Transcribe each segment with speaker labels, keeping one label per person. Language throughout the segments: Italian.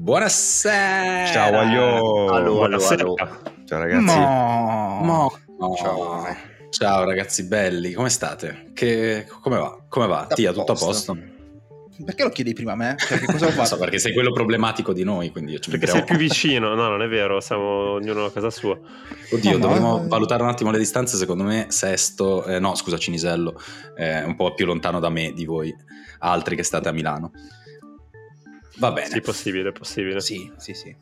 Speaker 1: Buonasera.
Speaker 2: Ciao Aglio.
Speaker 3: Allo, allo, allo.
Speaker 2: Ciao ragazzi.
Speaker 1: Mo. Mo.
Speaker 3: Ciao.
Speaker 1: Ciao ragazzi belli, come state? Che... Come va? Come va?
Speaker 3: Tutto a
Speaker 1: Tia, tutto a
Speaker 3: posto.
Speaker 4: Perché lo chiedi prima a me? Perché cosa ho
Speaker 1: Non so,
Speaker 4: fatto?
Speaker 1: perché sei quello problematico di noi, quindi io ci
Speaker 2: Perché sei più vicino, no, non è vero, siamo ognuno a casa sua.
Speaker 1: Oddio,
Speaker 4: No,
Speaker 1: dovremmo
Speaker 4: no.
Speaker 1: valutare un attimo le distanze. Secondo me, Sesto, eh, no, scusa, Cinisello, è un po' più lontano da me di voi, altri che state a Milano. Va bene.
Speaker 2: Sì, possibile, possibile.
Speaker 4: Sì, sì, sì.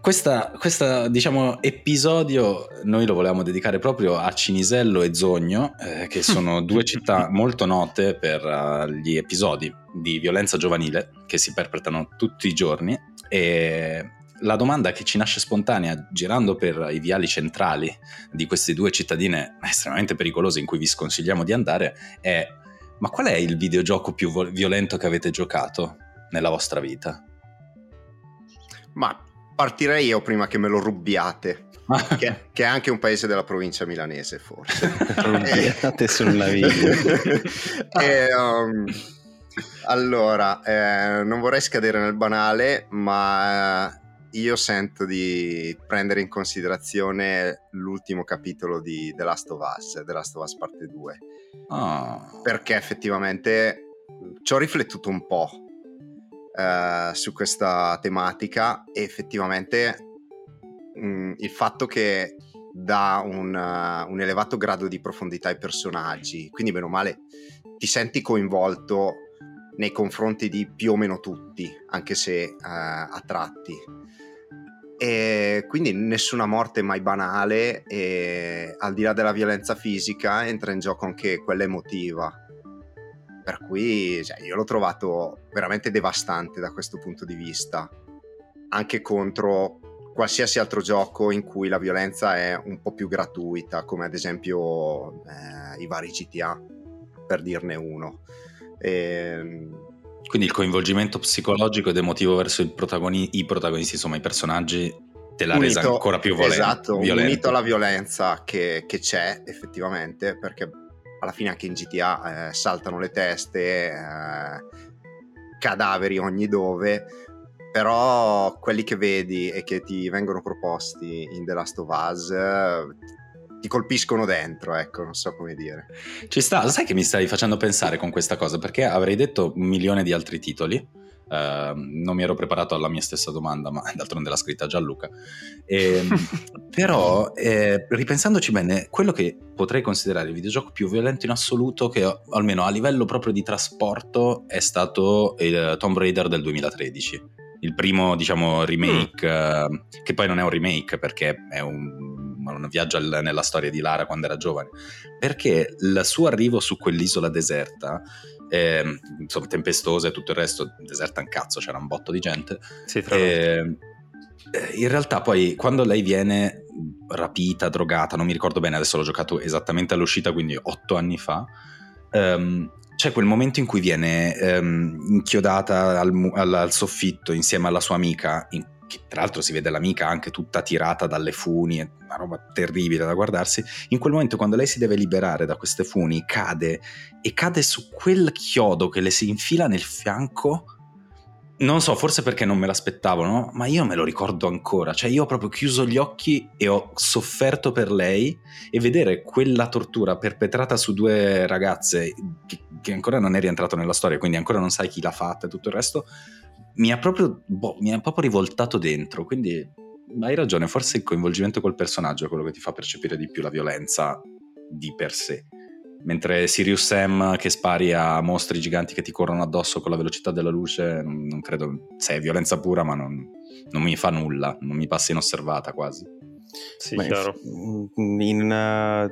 Speaker 1: Questa, questa, diciamo, episodio noi lo volevamo dedicare proprio a Cinisello e Zogno, eh, che sono due città molto note per eh, gli episodi di violenza giovanile che si perpetrano tutti i giorni. E la domanda che ci nasce spontanea girando per i viali centrali di queste due cittadine estremamente pericolose in cui vi sconsigliamo di andare è: ma qual è il videogioco più vo- violento che avete giocato nella vostra vita?
Speaker 3: Ma partirei io prima che me lo rubiate, che, che è anche un paese della provincia milanese, forse.
Speaker 2: Rubiate sulla vita.
Speaker 3: E, um, allora, eh, non vorrei scadere nel banale, ma eh, io sento di prendere in considerazione l'ultimo capitolo di The Last of Us, The Last of Us parte 2,
Speaker 1: Ah.
Speaker 3: perché effettivamente ci ho riflettuto un po' eh, su questa tematica e effettivamente mh, il fatto che dà un, uh, un elevato grado di profondità ai personaggi, quindi meno male ti senti coinvolto nei confronti di più o meno tutti, anche se eh, a tratti. E quindi nessuna morte mai banale e al di là della violenza fisica entra in gioco anche quella emotiva. Per cui cioè, io l'ho trovato veramente devastante da questo punto di vista, anche contro qualsiasi altro gioco in cui la violenza è un po' più gratuita, come ad esempio eh, i vari GTA, per dirne uno. Ehm,
Speaker 1: Quindi il coinvolgimento psicologico ed emotivo verso protagoni- i protagonisti, insomma i personaggi, te l'ha resa
Speaker 3: unito-
Speaker 1: ancora più volente.
Speaker 3: Esatto,
Speaker 1: violento.
Speaker 3: unito alla violenza che, che c'è effettivamente, perché alla fine anche in GTA eh, saltano le teste, eh, cadaveri ogni dove, però quelli che vedi e che ti vengono proposti in The Last of Us eh, ti colpiscono dentro, ecco, non so come dire.
Speaker 1: Ci sta, sai che mi stai facendo pensare con questa cosa? Perché avrei detto un milione di altri titoli. Eh, non mi ero preparato alla mia stessa domanda, ma d'altronde l'ha scritta Gianluca. Ehm, però, eh, ripensandoci bene, quello che potrei considerare il videogioco più violento in assoluto, che almeno a livello proprio di trasporto, è stato il Tomb Raider del 2013. Il primo, diciamo, remake, eh, che poi non è un remake perché è un, un viaggio al- nella storia di Lara quando era giovane. Perché il suo arrivo su quell'isola deserta, ehm, insomma, tempestosa e tutto il resto, deserta un cazzo, c'era un botto di gente.
Speaker 2: Sì, tra l'altro.
Speaker 1: Eh, eh, in realtà poi quando lei viene rapita, drogata, non mi ricordo bene, adesso l'ho giocato esattamente all'uscita, quindi otto anni fa, ehm, c'è quel momento in cui viene ehm, inchiodata al, mu- al- al soffitto insieme alla sua amica, in- che tra l'altro si vede l'amica anche tutta tirata dalle funi, una roba terribile da guardarsi. In quel momento quando lei si deve liberare da queste funi, cade e cade su quel chiodo che le si infila nel fianco. Non so, forse perché non me l'aspettavo, no? Ma io me lo ricordo ancora. Cioè, io ho proprio chiuso gli occhi e ho sofferto per lei e vedere quella tortura perpetrata su due ragazze che, che ancora non è rientrato nella storia, quindi ancora non sai chi l'ha fatta e tutto il resto, mi ha proprio, boh, mi ha proprio rivoltato dentro. Quindi hai ragione, forse il coinvolgimento col personaggio è quello che ti fa percepire di più la violenza di per sé. Mentre Sirius Sam che spari a mostri giganti che ti corrono addosso con la velocità della luce, non, non credo, se è violenza pura, ma non, non mi fa nulla, non mi passa inosservata quasi.
Speaker 2: Sì,
Speaker 5: Beh,
Speaker 2: chiaro.
Speaker 5: in in, eh,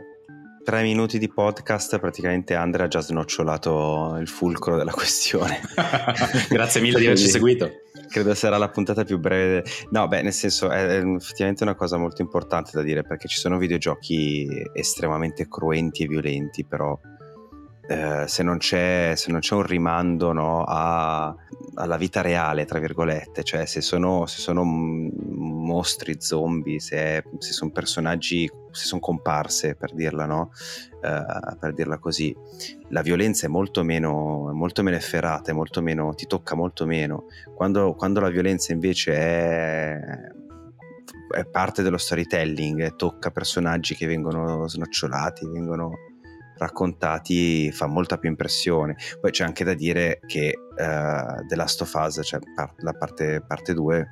Speaker 5: tre minuti di podcast praticamente Andrea ha già snocciolato il fulcro della questione.
Speaker 1: Grazie mille di averci seguito.
Speaker 5: Credo sarà la puntata più breve. No, beh, nel senso è, è effettivamente una cosa molto importante da dire perché ci sono videogiochi estremamente cruenti e violenti, però eh, se, non se, non c'è, un rimando no, a, alla vita reale, tra virgolette, cioè se sono, se sono mostri, zombie, se, se sono personaggi, se sono comparse, per dirla, no? Uh, per dirla così, la violenza è molto meno, molto meno efferata, molto meno, ti tocca molto meno. Quando, quando la violenza invece è, è parte dello storytelling, tocca personaggi che vengono snocciolati, vengono raccontati fa molta più impressione. Poi c'è anche da dire che uh, The Last of Us, cioè la parte, parte 2,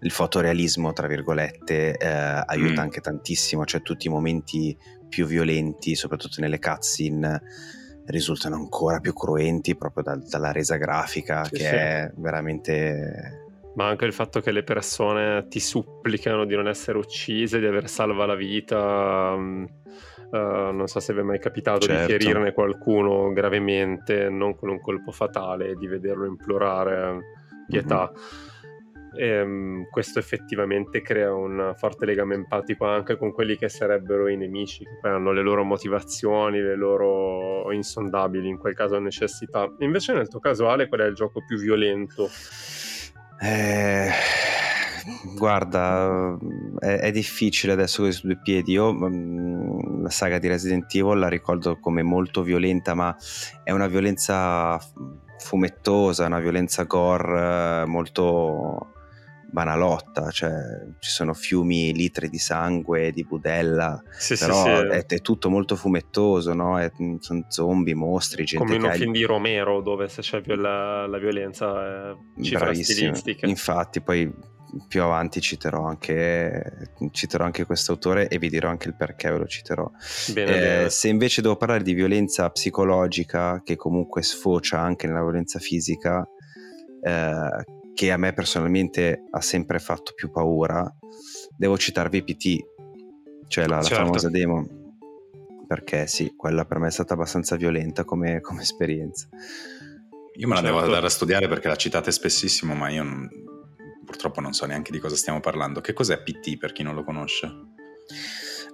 Speaker 5: il fotorealismo, tra virgolette, eh, aiuta mm. anche tantissimo, cioè tutti i momenti più violenti, soprattutto nelle cutscene, risultano ancora più cruenti proprio da, dalla resa grafica sì, che sì. è veramente...
Speaker 2: Ma anche il fatto che le persone ti supplicano di non essere uccise, di aver salva la vita. Um Uh, non so se vi è mai capitato certo. di ferirne qualcuno gravemente, non con un colpo fatale, di vederlo implorare pietà. Mm-hmm. E, um, questo effettivamente crea un forte legame empatico anche con quelli che sarebbero i nemici, che poi hanno le loro motivazioni, le loro insondabili, in quel caso necessità. Invece nel tuo caso Ale, qual è il gioco più violento?
Speaker 5: Eh Guarda, è, è, difficile adesso così su due piedi. Io mm, la saga di Resident Evil la ricordo come molto violenta, ma è una violenza fumettosa, una violenza gore eh, molto banalotta, cioè ci sono fiumi, litri di sangue, di budella, sì, però sì, sì. È, è, tutto molto fumettoso, no? È, sono zombie, mostri, gente
Speaker 2: Come in un film di Romero dove se c'è più la, la violenza è cifra stilistica.
Speaker 5: Infatti poi più avanti citerò anche, citerò anche questo autore e vi dirò anche il perché ve lo citerò. Bene, eh, bene. Se invece devo parlare di violenza psicologica, che comunque sfocia anche nella violenza fisica, eh, che a me personalmente ha sempre fatto più paura, devo citarvi PT, cioè la, certo. la famosa demo, perché sì, quella per me è stata abbastanza violenta come, come esperienza.
Speaker 1: Io me la certo. devo andare a studiare perché la citate spessissimo, ma io non, purtroppo non so neanche di cosa stiamo parlando. Che cos'è PT per chi non lo conosce?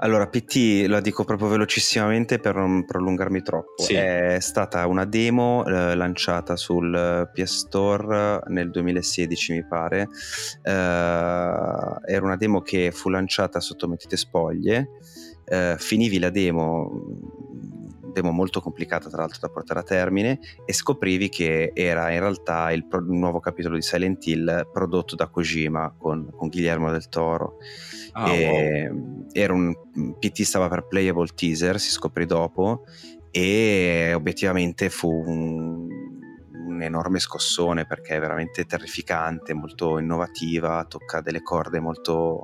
Speaker 5: Allora, PT la dico proprio velocissimamente per non prolungarmi troppo. Sì. È stata una demo eh, lanciata sul PS Store nel 2016, mi pare. Eh, era una demo che fu lanciata sotto mettite spoglie. Eh, finivi la demo demo molto complicata tra l'altro da portare a termine e scoprivi che era in realtà il, pro- nuovo capitolo di Silent Hill prodotto da Kojima con, con Guillermo del Toro. Ah, wow. Era un PT stava per playable teaser, si scoprì dopo e obiettivamente fu un, un enorme scossone perché è veramente terrificante, molto innovativa, tocca delle corde molto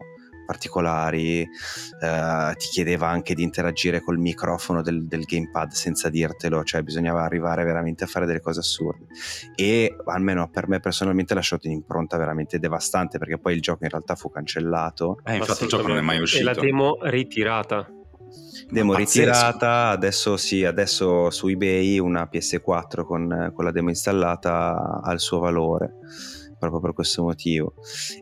Speaker 5: particolari, eh, ti chiedeva anche di interagire col microfono del, del, gamepad senza dirtelo, cioè bisognava arrivare veramente a fare delle cose assurde e almeno per me personalmente ha lasciato un'impronta veramente devastante perché poi il gioco in realtà fu cancellato.
Speaker 1: Eh, infatti il gioco non è mai uscito. E
Speaker 2: la demo ritirata.
Speaker 5: Demo ritirata, adesso sì, adesso su eBay una PS4 con, con la demo installata ha il suo valore proprio per questo motivo.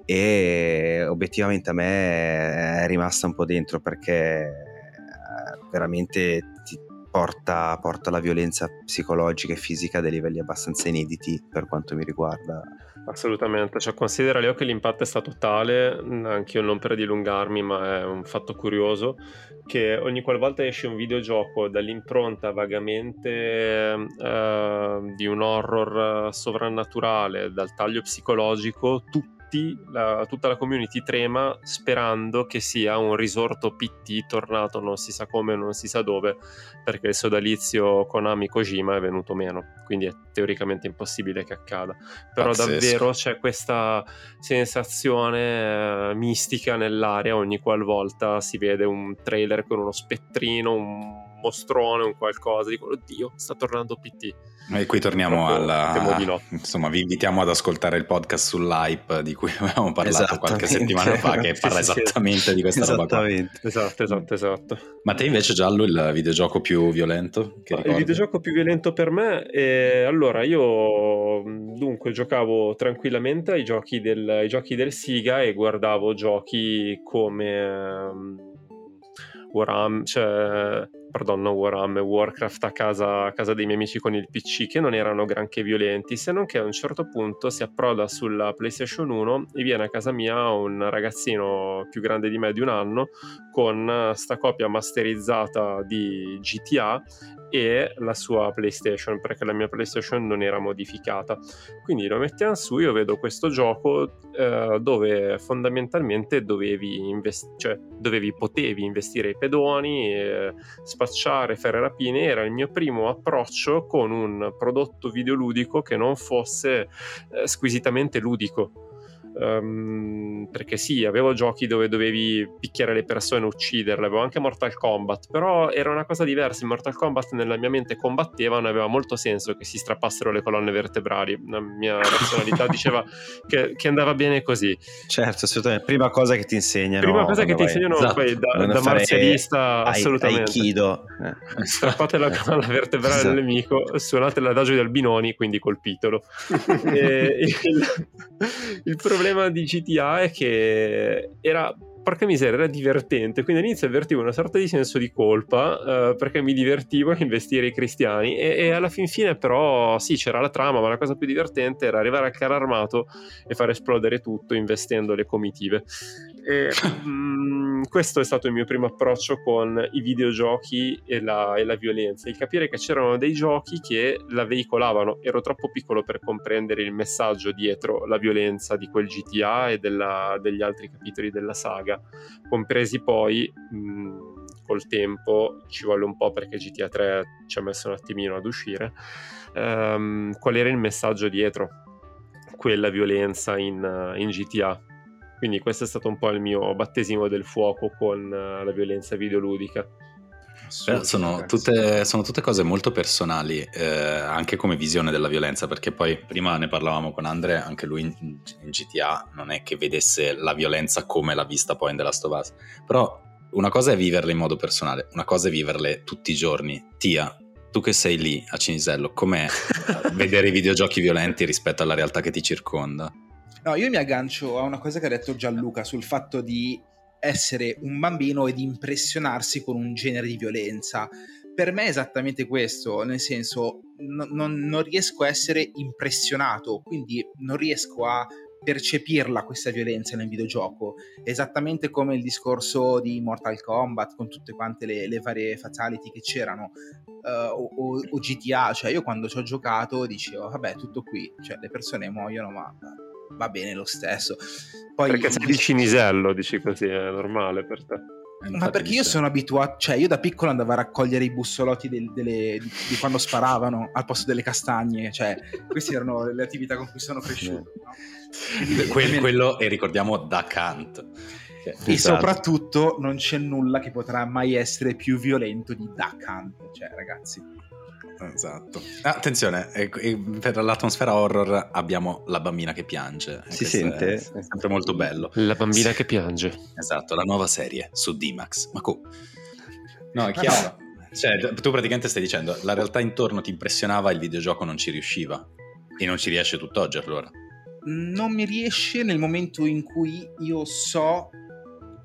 Speaker 5: E obiettivamente a me è rimasta un po' dentro perché eh, veramente ti porta, porta la violenza psicologica e fisica a dei livelli abbastanza inediti per quanto mi riguarda
Speaker 2: Assolutamente, cioè considera Leo che l'impatto è stato tale, anche io non per dilungarmi, ma è un fatto curioso, che ogni qualvolta esce un videogioco dall'impronta vagamente eh, di un horror sovrannaturale, dal taglio psicologico, tutti tutti, la, tutta la community trema sperando che sia un risorto PT tornato non si sa come, non si sa dove, perché il sodalizio Konami Kojima è venuto meno, quindi è teoricamente impossibile che accada. Però Pazzesco. davvero c'è questa sensazione eh, mistica nell'aria ogni qualvolta si vede un trailer con uno spettrino, un mostrone, un qualcosa, dico oddio, sta tornando PT.
Speaker 1: E qui torniamo alla... No. Insomma, vi invitiamo ad ascoltare il podcast sull'hype di cui avevamo parlato qualche settimana fa, che parla sì, esattamente sì. di questa roba qua.
Speaker 2: Esatto, esatto, esatto.
Speaker 1: Ma te invece, Giallo, il videogioco più violento?
Speaker 2: Che il videogioco più violento per me è... Allora, io dunque giocavo tranquillamente ai giochi del, ai giochi del Siga e guardavo giochi come... Warhammer, cioè pardon, no Warhammer, Warcraft a casa, a casa, dei miei amici con il PC che non erano granché violenti, se non che a un certo punto si approda sulla PlayStation 1 e viene a casa mia un ragazzino più grande di me di un anno con sta copia masterizzata di GTA e la sua PlayStation perché la mia PlayStation non era modificata. Quindi lo mettiamo su, io vedo questo gioco eh, dove fondamentalmente dovevi, invest- cioè, dovevi, potevi investire i pedoni, eh, spacciare, fare rapine. Era il mio primo approccio con un prodotto videoludico che non fosse eh, squisitamente ludico Um, perché sì, avevo giochi dove dovevi picchiare le persone e ucciderle, avevo anche Mortal Kombat, però era una cosa diversa. In Mortal Kombat nella mia mente combattevano e aveva molto senso che si strappassero le colonne vertebrali. La mia razionalità diceva che, che, andava bene così.
Speaker 5: Certo, assolutamente. Prima cosa che ti insegnano.
Speaker 2: Prima cosa che ti insegnano esatto. poi da, da marzialista, assolutamente.
Speaker 5: Aikido.
Speaker 2: Eh. Strappate la colonna vertebrale esatto. al nemico, suonate l'adagio di Albinoni, quindi colpitelo. e, il, il problema problema di GTA è che era porca miseria, era divertente. Quindi all'inizio avvertivo una sorta di senso di colpa uh, perché mi divertivo a investire i cristiani. E, e, alla fin fine, però, sì, c'era la trama, ma la cosa più divertente era arrivare al carro armato e far esplodere tutto investendo le comitive. E, mm, questo è stato il mio primo approccio con i videogiochi e la, e la, violenza, il capire che c'erano dei giochi che la veicolavano. Ero troppo piccolo per comprendere il messaggio dietro la violenza di quel GTA e della, degli altri capitoli della saga, compresi poi mh, mm, col tempo, ci vuole un po' perché GTA 3 ci ha messo un attimino ad uscire, um, qual era il messaggio dietro quella violenza in, in GTA quindi questo è stato un po' il mio battesimo del fuoco con uh, la violenza videoludica.
Speaker 1: Beh, sono, tutte, sono, tutte, cose molto personali, eh, anche come visione della violenza, perché poi prima ne parlavamo con Andre, anche lui in, in GTA non è che vedesse la violenza come l'ha vista poi in The Last of Us, però una cosa è viverle in modo personale, una cosa è viverle tutti i giorni. Tia, tu che sei lì a Cinisello, com'è vedere i videogiochi violenti rispetto alla realtà che ti circonda?
Speaker 4: No, io mi aggancio a una cosa che ha detto Gianluca sul fatto di essere un bambino e di impressionarsi con un genere di violenza. Per me è esattamente questo, nel senso n- non, non riesco a essere impressionato, quindi non riesco a percepirla questa violenza nel videogioco, esattamente come il discorso di Mortal Kombat con tutte quante le, le varie fatality che c'erano, uh, o, o, GTA, cioè io quando ci ho giocato dicevo vabbè tutto qui, cioè le persone muoiono ma va bene lo stesso.
Speaker 2: Poi, perché sei di Cinisello, dici così, è normale per te.
Speaker 4: Ma perché io sono abituato, cioè io da piccolo andavo a raccogliere i bussolotti del, delle, di, di, quando sparavano al posto delle castagne, cioè queste erano le attività con cui sono cresciuto. No?
Speaker 1: Quindi, que- quello, e ricordiamo da Kant.
Speaker 4: E esatto. soprattutto non c'è nulla che potrà mai essere più violento di Duck Hunt, cioè ragazzi.
Speaker 1: Esatto. Attenzione, per l'atmosfera horror abbiamo la bambina che piange.
Speaker 5: Si sente? È,
Speaker 1: sempre molto bello.
Speaker 2: La bambina sì. che piange.
Speaker 1: Esatto, la nuova serie su D-Max. Ma co... No, è chiaro. Cioè, tu praticamente stai dicendo, la realtà intorno ti impressionava, il videogioco non ci riusciva. E non ci riesce tutt'oggi allora.
Speaker 4: Non mi riesce nel momento in cui io so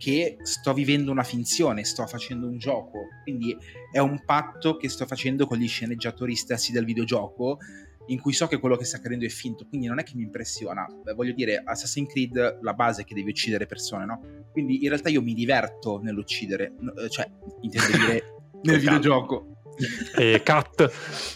Speaker 4: che sto vivendo una finzione, sto facendo un gioco, quindi è un patto che sto facendo con gli sceneggiatori stessi del videogioco in cui so che quello che sta accadendo è finto, quindi non è che mi impressiona. Beh, voglio dire, Assassin's Creed la base è che devi uccidere persone, no? Quindi in realtà io mi diverto nell'uccidere, cioè intendo dire nel videogioco
Speaker 2: e cut.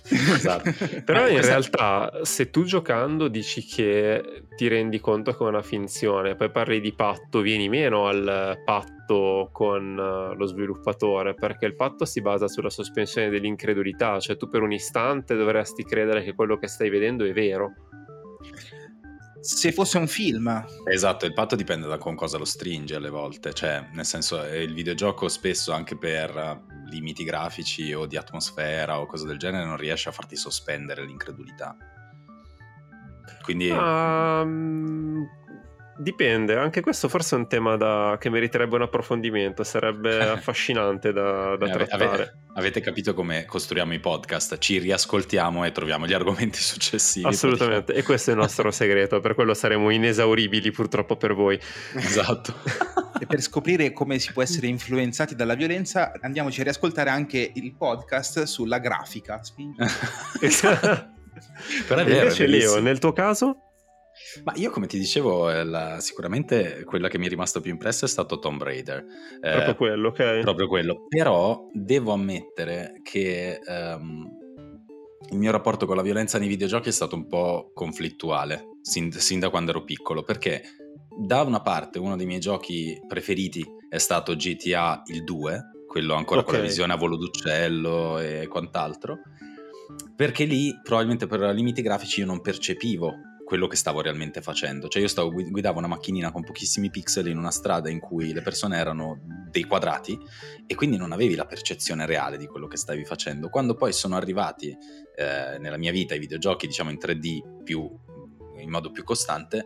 Speaker 2: esatto. Però in realtà se tu giocando dici che ti rendi conto che è una finzione, poi parli di patto, vieni meno al patto con eh, lo sviluppatore, perché il patto si basa sulla sospensione dell'incredulità, cioè tu per un istante dovresti credere che quello che stai vedendo è vero
Speaker 4: se fosse un film.
Speaker 1: Esatto, il patto dipende da con cosa lo stringe alle volte, cioè nel senso il videogioco spesso anche per limiti grafici o di atmosfera o cose del genere non riesce a farti sospendere l'incredulità. Quindi... Um,
Speaker 2: Dipende, anche questo forse è un tema da... che meriterebbe un approfondimento, sarebbe affascinante da, da trattare.
Speaker 1: Avete, avete, capito come costruiamo i podcast? Ci riascoltiamo e troviamo gli argomenti successivi.
Speaker 2: Assolutamente, e questo è il nostro segreto, per quello saremo inesauribili purtroppo per voi.
Speaker 1: Esatto.
Speaker 4: e per scoprire come si può essere influenzati dalla violenza, andiamoci a riascoltare anche il podcast sulla grafica.
Speaker 2: Però è vero, Invece Leo, nel tuo caso?
Speaker 1: Ma io, come ti dicevo, eh, la, sicuramente quella che mi è rimasto più impresso è stato Tomb Raider.
Speaker 2: Eh, proprio quello, ok.
Speaker 1: Proprio quello. Però devo ammettere che um, il mio rapporto con la violenza nei videogiochi è stato un po' conflittuale, sin, sin da quando ero piccolo, perché da una parte uno dei miei giochi preferiti è stato GTA il 2, quello ancora okay. con la visione a volo d'uccello e quant'altro, perché lì probabilmente per limiti grafici io non percepivo quello che stavo realmente facendo. Cioè io stavo, guidavo una macchinina con pochissimi pixel in una strada in cui le persone erano dei quadrati e quindi non avevi la percezione reale di quello che stavi facendo. Quando poi sono arrivati eh, nella mia vita i videogiochi, diciamo in 3D più, in modo più costante,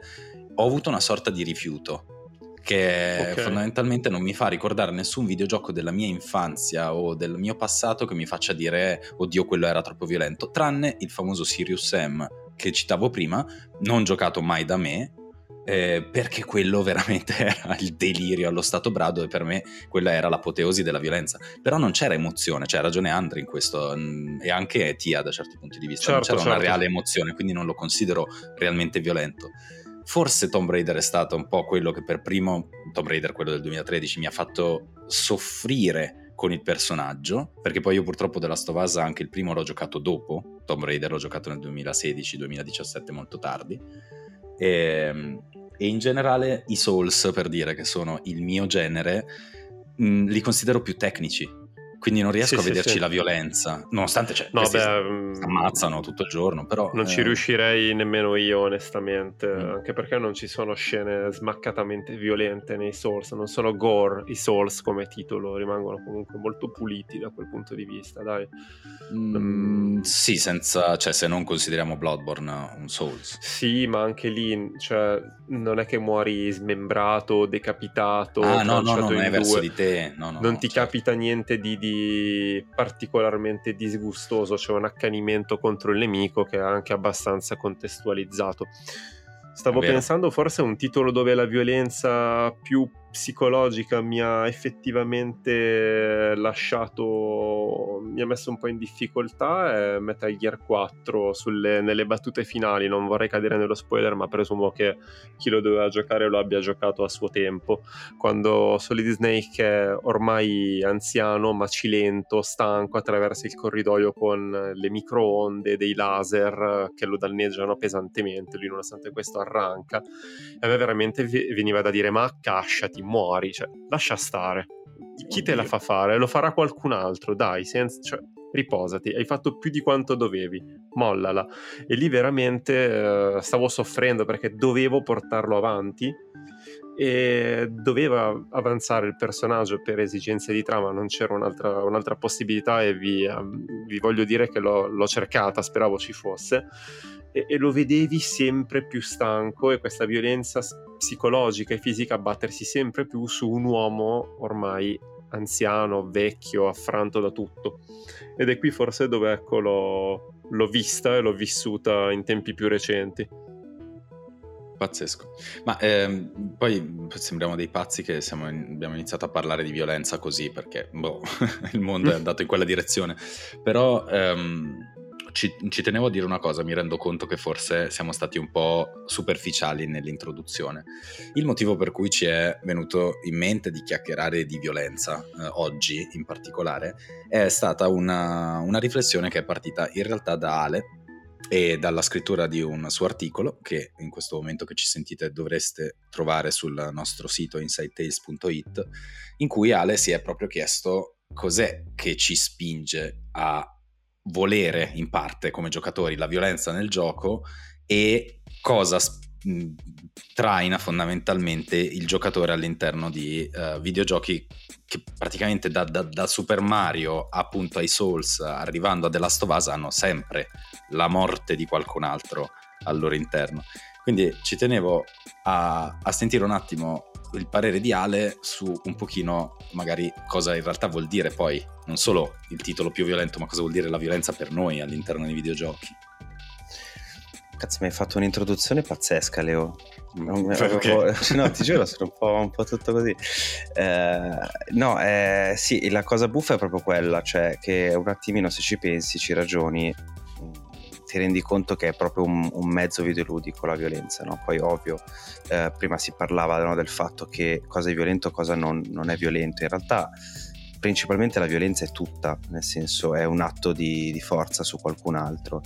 Speaker 1: ho avuto una sorta di rifiuto che okay. fondamentalmente non mi fa ricordare nessun videogioco della mia infanzia o del mio passato che mi faccia dire oddio quello era troppo violento, tranne il famoso Sirius Sam che citavo prima, non giocato mai da me, eh, perché quello veramente era il delirio allo stato brado e per me quella era l'apoteosi della violenza. Però non c'era emozione, c'ha ragione Andre in questo mm, e anche Tia da certi punti di vista, certo, non c'era certo. una reale emozione, quindi non lo considero realmente violento. Forse Tomb Raider è stato un po' quello che per primo, Tomb Raider quello del 2013, mi ha fatto soffrire con il personaggio, perché poi io purtroppo della Stovasa anche il primo l'ho giocato dopo, Tomb Raider l'ho giocato nel 2016-2017 molto tardi, e, ehm, e, in generale i Souls, per dire che sono il mio genere, mh, li considero più tecnici, quindi non riesco sì, a vederci sì, la violenza, nonostante cioè, no, beh, mm, ammazzano tutto il giorno, però...
Speaker 2: Non eh... ci riuscirei nemmeno io onestamente, mm. anche perché non ci sono scene smaccatamente violente nei Souls, non sono gore i Souls come titolo, rimangono comunque molto puliti da quel punto di vista, dai.
Speaker 1: Mm, mm. Sì, senza, cioè se non consideriamo Bloodborne un Souls.
Speaker 2: Sì, ma anche lì, cioè, non è che muori smembrato, decapitato,
Speaker 1: ah, no, no, no, non è verso di te, no, no,
Speaker 2: non ti
Speaker 1: certo.
Speaker 2: capita niente di, di particolarmente disgustoso, c'è un accanimento contro il nemico che è anche abbastanza contestualizzato. Stavo pensando forse a un titolo dove la violenza più psicologica mi ha effettivamente lasciato, mi ha messo un po' in difficoltà è Metal Gear 4 sulle, nelle battute finali, non vorrei cadere nello spoiler ma presumo che chi lo doveva giocare lo abbia giocato a suo tempo, quando Solid Snake è ormai anziano, macilento, stanco, attraversa il corridoio con le microonde, dei laser che lo danneggiano pesantemente, lui nonostante questo arranca. E a me veramente veniva da dire ma accasciati ti muori, cioè, lascia stare. Chi te la fa fare? Lo farà qualcun altro, dai, senza, cioè, riposati, hai fatto più di quanto dovevi, mollala. E lì veramente eh, stavo soffrendo perché dovevo portarlo avanti e doveva avanzare il personaggio per esigenze di trama, non c'era un'altra, un'altra possibilità e vi, um, vi, voglio dire che l'ho, l'ho cercata, speravo ci fosse. E, e, lo vedevi sempre più stanco e questa violenza psicologica e fisica abbattersi sempre più su un uomo ormai anziano, vecchio, affranto da tutto. Ed è qui forse dove ecco, l'ho, l'ho vista e l'ho vissuta in tempi più recenti.
Speaker 1: Pazzesco. Ma ehm, poi sembriamo dei pazzi che in, abbiamo iniziato a parlare di violenza così perché boh, il mondo è andato in quella direzione. Però ehm, ci, ci, tenevo a dire una cosa, mi rendo conto che forse siamo stati un po' superficiali nell'introduzione. Il motivo per cui ci è venuto in mente di chiacchierare di violenza, eh, oggi in particolare, è stata una, una riflessione che è partita in realtà da Ale e dalla scrittura di un suo articolo che in questo momento che ci sentite dovreste trovare sul nostro sito insidetales.it in cui Ale si è proprio chiesto cos'è che ci spinge a volere in parte come giocatori la violenza nel gioco e cosa traina fondamentalmente il giocatore all'interno di uh, videogiochi che praticamente da, da, da, Super Mario appunto ai Souls arrivando a The Last of Us hanno sempre la morte di qualcun altro al loro interno Quindi ci tenevo a, a sentire un attimo il parere di Ale su un pochino magari cosa in realtà vuol dire poi, non solo il titolo più violento, ma cosa vuol dire la violenza per noi all'interno dei videogiochi.
Speaker 5: Cazzo, mi hai fatto un'introduzione pazzesca, Leo. Avevo, no, ti giuro, sono un po', un po tutto così. Eh, no, eh, sì, la cosa buffa è proprio quella, cioè che un attimino se ci pensi, ci ragioni, ti rendi conto che è proprio un, un mezzo videoludico la violenza, no? Poi ovvio, eh, prima si parlava no, del fatto che cosa è violento, cosa non, non, è violento. In realtà principalmente la violenza è tutta, nel senso è un atto di, di forza su qualcun altro.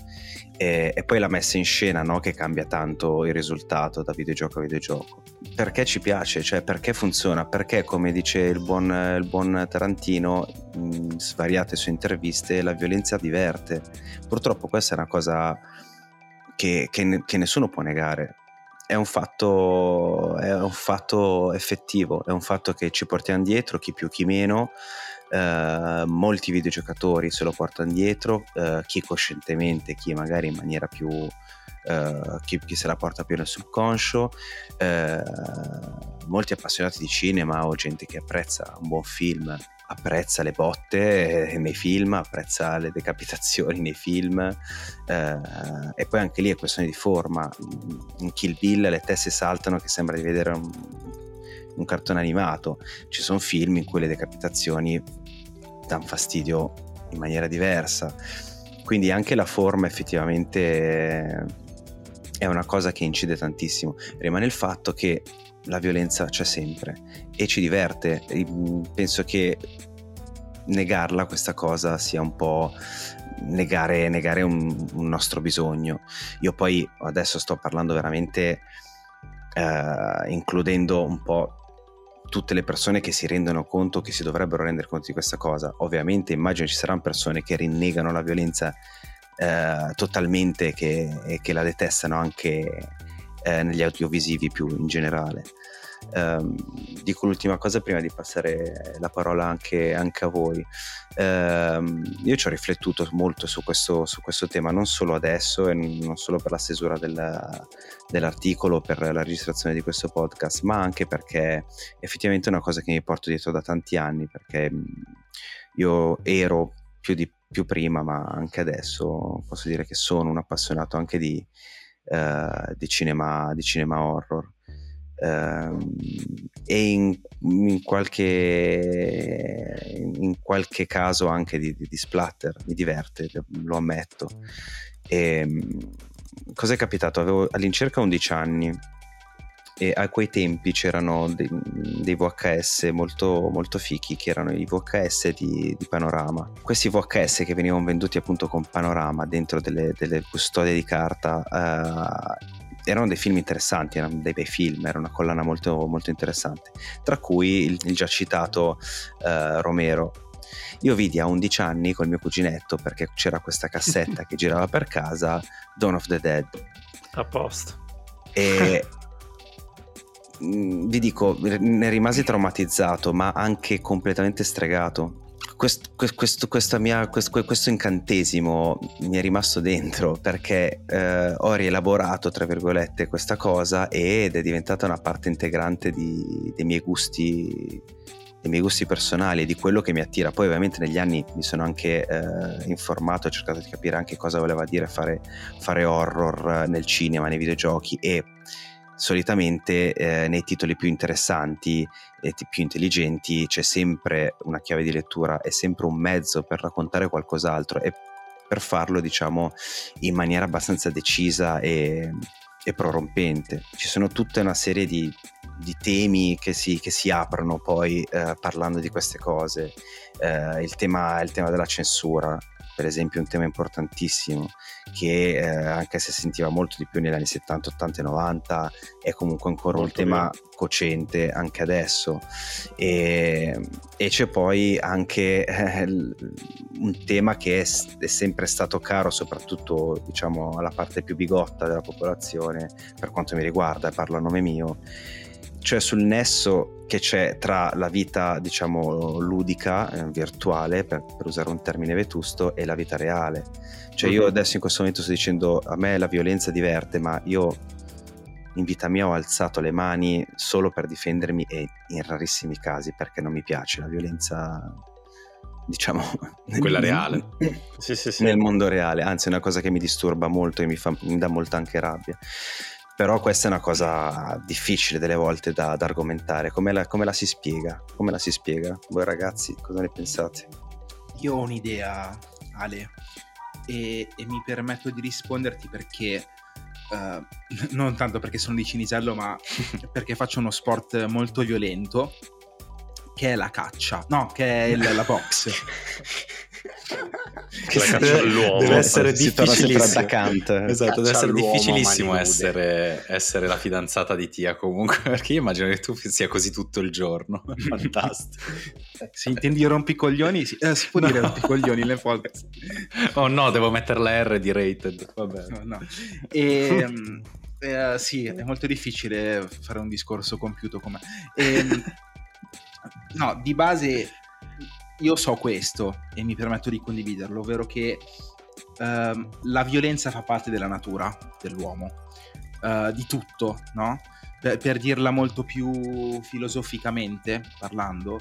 Speaker 5: E, e, poi la messa in scena no, che cambia tanto il risultato da videogioco a videogioco. Perché ci piace, cioè perché funziona, perché come dice il buon, il buon Tarantino, in svariate sue interviste, la violenza diverte. Purtroppo questa è una cosa che, che, che nessuno può negare. È un, fatto, è un fatto effettivo, è un fatto che ci portiamo dietro, chi più chi meno, Uh, molti videogiocatori se lo portano dietro, uh, chi coscientemente, chi magari in maniera più... Uh, chi, chi, se la porta più nel subconscio, molti appassionati di cinema o gente che apprezza un buon film apprezza le botte nei film, apprezza le decapitazioni nei film eh, e poi anche lì è questione di forma. In Kill Bill le teste saltano che sembra di vedere un, un cartone animato. Ci sono film in cui le decapitazioni danno fastidio in maniera diversa. Quindi anche la forma effettivamente è una cosa che incide tantissimo. Rimane il fatto che la violenza c'è sempre e ci diverte. Penso che negarla questa cosa sia un po' negare, negare un, un, nostro bisogno. Io poi adesso sto parlando veramente eh, includendo un po' tutte le persone che si rendono conto che si dovrebbero rendere conto di questa cosa. Ovviamente immagino ci saranno persone che rinnegano la violenza eh, totalmente che, e che la detestano anche eh, negli audiovisivi più in generale. Um, dico l'ultima cosa prima di passare la parola anche, anche a voi. Um, io ci ho riflettuto molto su questo, su questo, tema, non solo adesso e non solo per la stesura del, dell'articolo, per la registrazione di questo podcast, ma anche perché effettivamente è una cosa che mi porto dietro da tanti anni, perché io ero più, di, più prima, ma anche adesso posso dire che sono un appassionato anche di, uh, di, cinema, di cinema horror e in, in, qualche, in, qualche, caso anche di, di, di, splatter, mi diverte, lo ammetto. E, cosa è capitato? Avevo all'incirca 11 anni e a quei tempi c'erano dei, dei VHS molto, molto fichi che erano i VHS di, di, Panorama. Questi VHS che venivano venduti appunto con Panorama dentro delle, delle custodie di carta uh, erano dei film interessanti, erano dei bei film, era una collana molto, molto interessante, tra cui il, il già citato uh, Romero. Io vidi a 11 anni col mio cuginetto, perché c'era questa cassetta che girava per casa, Dawn of the Dead.
Speaker 2: A posto.
Speaker 5: E mm, vi dico, ne rimasi traumatizzato, ma anche completamente stregato questo, questo, mia, questo, questo, incantesimo mi è rimasto dentro perché eh, ho rielaborato, tra virgolette, questa cosa ed è diventata una parte integrante di, dei miei gusti dei miei gusti personali di quello che mi attira. Poi ovviamente negli anni mi sono anche eh, informato, ho cercato di capire anche cosa voleva dire fare, fare horror nel cinema, nei videogiochi e solitamente eh, nei titoli più interessanti e più intelligenti c'è sempre una chiave di lettura, è sempre un mezzo per raccontare qualcos'altro e per farlo diciamo in maniera abbastanza decisa e, e prorompente. Ci sono tutta una serie di, di temi che si, che si, aprono poi eh, parlando di queste cose. Eh, il, tema, il tema della censura, per esempio un tema importantissimo che eh, anche se sentiva molto di più negli anni 70, 80 e 90 è comunque ancora molto un tema bene. cocente anche adesso e, e c'è poi anche eh, un tema che è, è, sempre stato caro soprattutto diciamo alla parte più bigotta della popolazione per quanto mi riguarda parlo a nome mio cioè sul nesso che c'è tra la vita, diciamo, ludica, eh, virtuale, per, per, usare un termine vetusto, e la vita reale. Cioè io mhm. adesso in questo momento sto dicendo, a me la violenza diverte, ma io in vita mia ho alzato le mani solo per difendermi e in rarissimi casi perché non mi piace la violenza diciamo
Speaker 1: quella reale
Speaker 5: sì, sì, sì. nel mondo reale anzi è una cosa che mi disturba molto e mi, fa, mi dà molta anche rabbia però questa è una cosa difficile delle volte da, da argomentare. Come la, come la, si spiega? Come la si spiega? Voi ragazzi cosa ne pensate?
Speaker 4: Io ho un'idea Ale e, e mi permetto di risponderti perché Uh, non tanto perché sono di Cinisello, ma perché faccio uno sport molto violento che è la caccia, no, che è il, la box.
Speaker 1: che la caccia all'uomo. deve essere difficilissimo.
Speaker 5: esatto,
Speaker 1: deve essere difficilissimo essere, essere, la fidanzata di Tia comunque perché io immagino che tu sia così tutto il giorno. Fantastico.
Speaker 4: Se intendi rompicoglioni? Si, eh, si può no. dire rompicoglioni nel podcast
Speaker 1: oh no devo mettere la R di rated vabbè
Speaker 4: no, no. E, ehm, eh, sì è molto difficile fare un discorso compiuto come e, ehm, no di base io so questo e mi permetto di condividerlo, ovvero che uh, la violenza fa parte della natura dell'uomo, uh, di tutto, no? Per, per, dirla molto più filosoficamente parlando,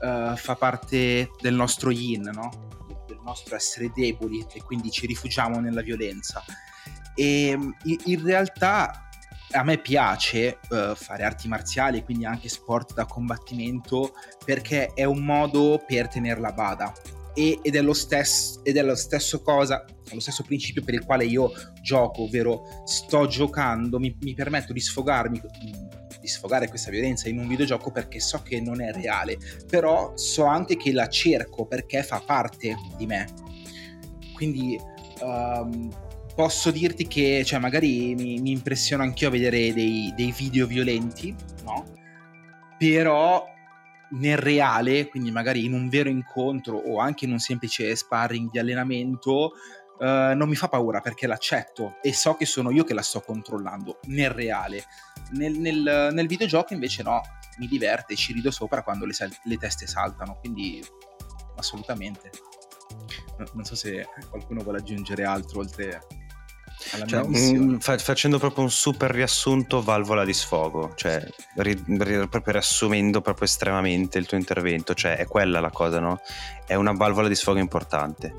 Speaker 4: uh, fa parte del nostro yin, no? Del nostro essere deboli e quindi ci rifugiamo nella violenza. E in realtà a me piace uh, fare arti marziali, quindi anche sport da combattimento, perché è un modo per tenerla a bada. E, ed, è lo stesso, ed è lo stesso cosa, lo stesso principio per il quale io gioco, ovvero sto giocando, mi, mi permetto di sfogarmi, di sfogare questa violenza in un videogioco perché so che non è reale, però so anche che la cerco perché fa parte di me. Quindi um, posso dirti che cioè, magari mi, mi impressiona anch'io a vedere dei, dei, video violenti, no? Però nel reale, quindi magari in un vero incontro o anche in un semplice sparring di allenamento, uh, non mi fa paura perché l'accetto e so che sono io che la sto controllando nel reale. Nel, nel, nel videogioco invece no, mi diverte, ci rido sopra quando le, le teste saltano, quindi assolutamente. Non so se qualcuno vuole aggiungere altro oltre
Speaker 5: cioè, un, fa, facendo proprio un super riassunto valvola di sfogo, cioè ri, ri, proprio riassumendo proprio estremamente il tuo intervento, cioè è quella la cosa, no? È una valvola di sfogo importante.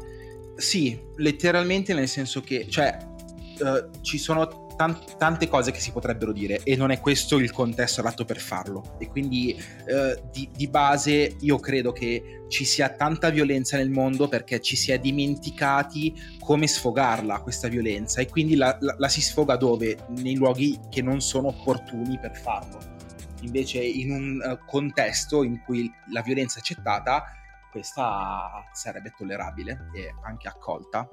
Speaker 4: Sì, letteralmente nel senso che, cioè, uh, ci sono tant- tante cose che si potrebbero dire e non è questo il contesto adatto per farlo. E quindi eh, di, di, base io credo che ci sia tanta violenza nel mondo perché ci si è dimenticati come sfogarla questa violenza e quindi la, la, la si sfoga dove? Nei luoghi che non sono opportuni per farlo. Invece in un uh, contesto in cui la violenza è accettata, questa sarebbe tollerabile e anche accolta.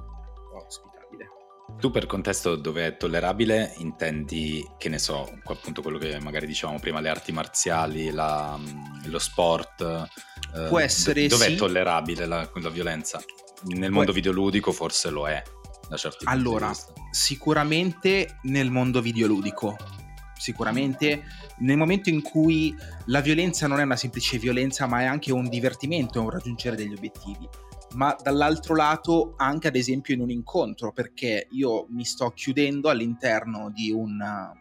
Speaker 4: Ospite.
Speaker 1: Tu per contesto dove è tollerabile intendi, che ne so, appunto quello che magari dicevamo prima, le arti marziali, la, lo sport?
Speaker 4: Eh, Può essere
Speaker 1: Dove
Speaker 4: sì.
Speaker 1: è tollerabile la, la violenza? Nel Può... mondo videoludico forse lo è, da certi
Speaker 4: allora,
Speaker 1: punti vista.
Speaker 4: sicuramente nel mondo videoludico. Sicuramente nel momento in cui la violenza non è una semplice violenza, ma è anche un divertimento, è un raggiungere degli obiettivi ma dall'altro lato anche ad esempio in un incontro, perché io mi sto chiudendo all'interno di una,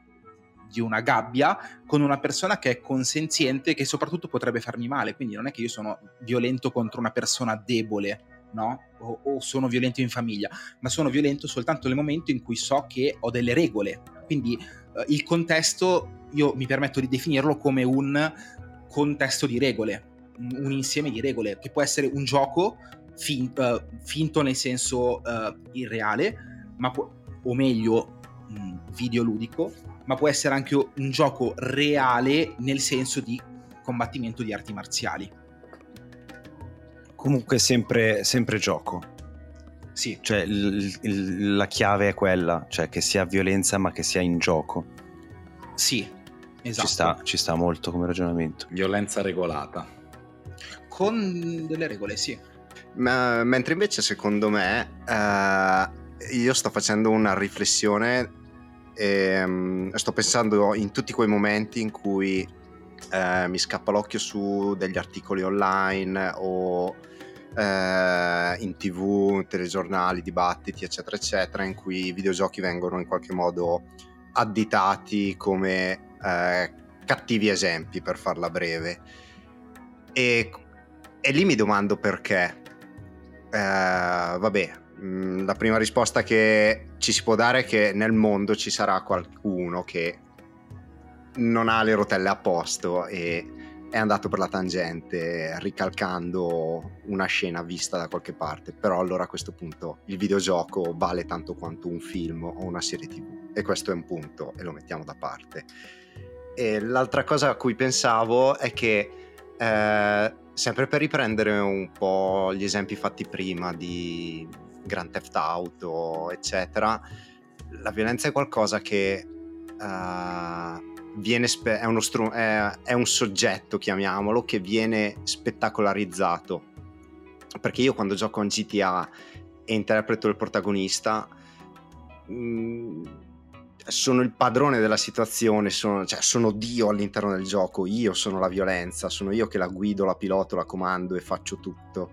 Speaker 4: di una gabbia con una persona che è consenziente che soprattutto potrebbe farmi male, quindi non è che io sono violento contro una persona debole, no? O, o, sono violento in famiglia, ma sono violento soltanto nel momento in cui so che ho delle regole. Quindi eh, il contesto io mi permetto di definirlo come un contesto di regole, un insieme di regole, che può essere un gioco fin, uh, finto nel senso uh, irreale, ma può, o meglio mh, videoludico, ma può essere anche un gioco reale nel senso di combattimento di arti marziali.
Speaker 5: Comunque sempre, sempre gioco.
Speaker 4: Sì.
Speaker 5: Cioè il, il, la chiave è quella, cioè che sia violenza ma che sia in gioco.
Speaker 4: Sì, esatto.
Speaker 5: Ci sta, ci sta molto come ragionamento.
Speaker 1: Violenza regolata.
Speaker 4: Con delle regole, sì.
Speaker 3: Ma, mentre invece secondo me uh, io sto facendo una riflessione e um, sto pensando in tutti quei momenti in cui uh, mi scappa l'occhio su degli articoli online o uh, in tv, telegiornali, dibattiti eccetera eccetera in cui i videogiochi vengono in qualche modo additati come eh, cattivi esempi, per farla breve. E, e lì mi domando perché. Eh, vabbè, mm, la prima risposta che ci si può dare è che nel mondo ci sarà qualcuno che non ha le rotelle a posto e è andato per la tangente ricalcando una scena vista da qualche parte, però allora a questo punto il videogioco vale tanto quanto un film o una serie tv e questo è un punto e lo mettiamo da parte. E l'altra cosa a cui pensavo è che eh, sempre per riprendere un po' gli esempi fatti prima di Grand Theft Auto, eccetera, la violenza è qualcosa che uh, spe- è, stru- è, è un soggetto, chiamiamolo, che viene spettacolarizzato. Perché io quando gioco in GTA e interpreto il protagonista, mh, mm, sono il padrone della situazione, sono, cioè, sono, Dio all'interno del gioco, io sono la violenza, sono io che la guido, la piloto, la comando e faccio tutto.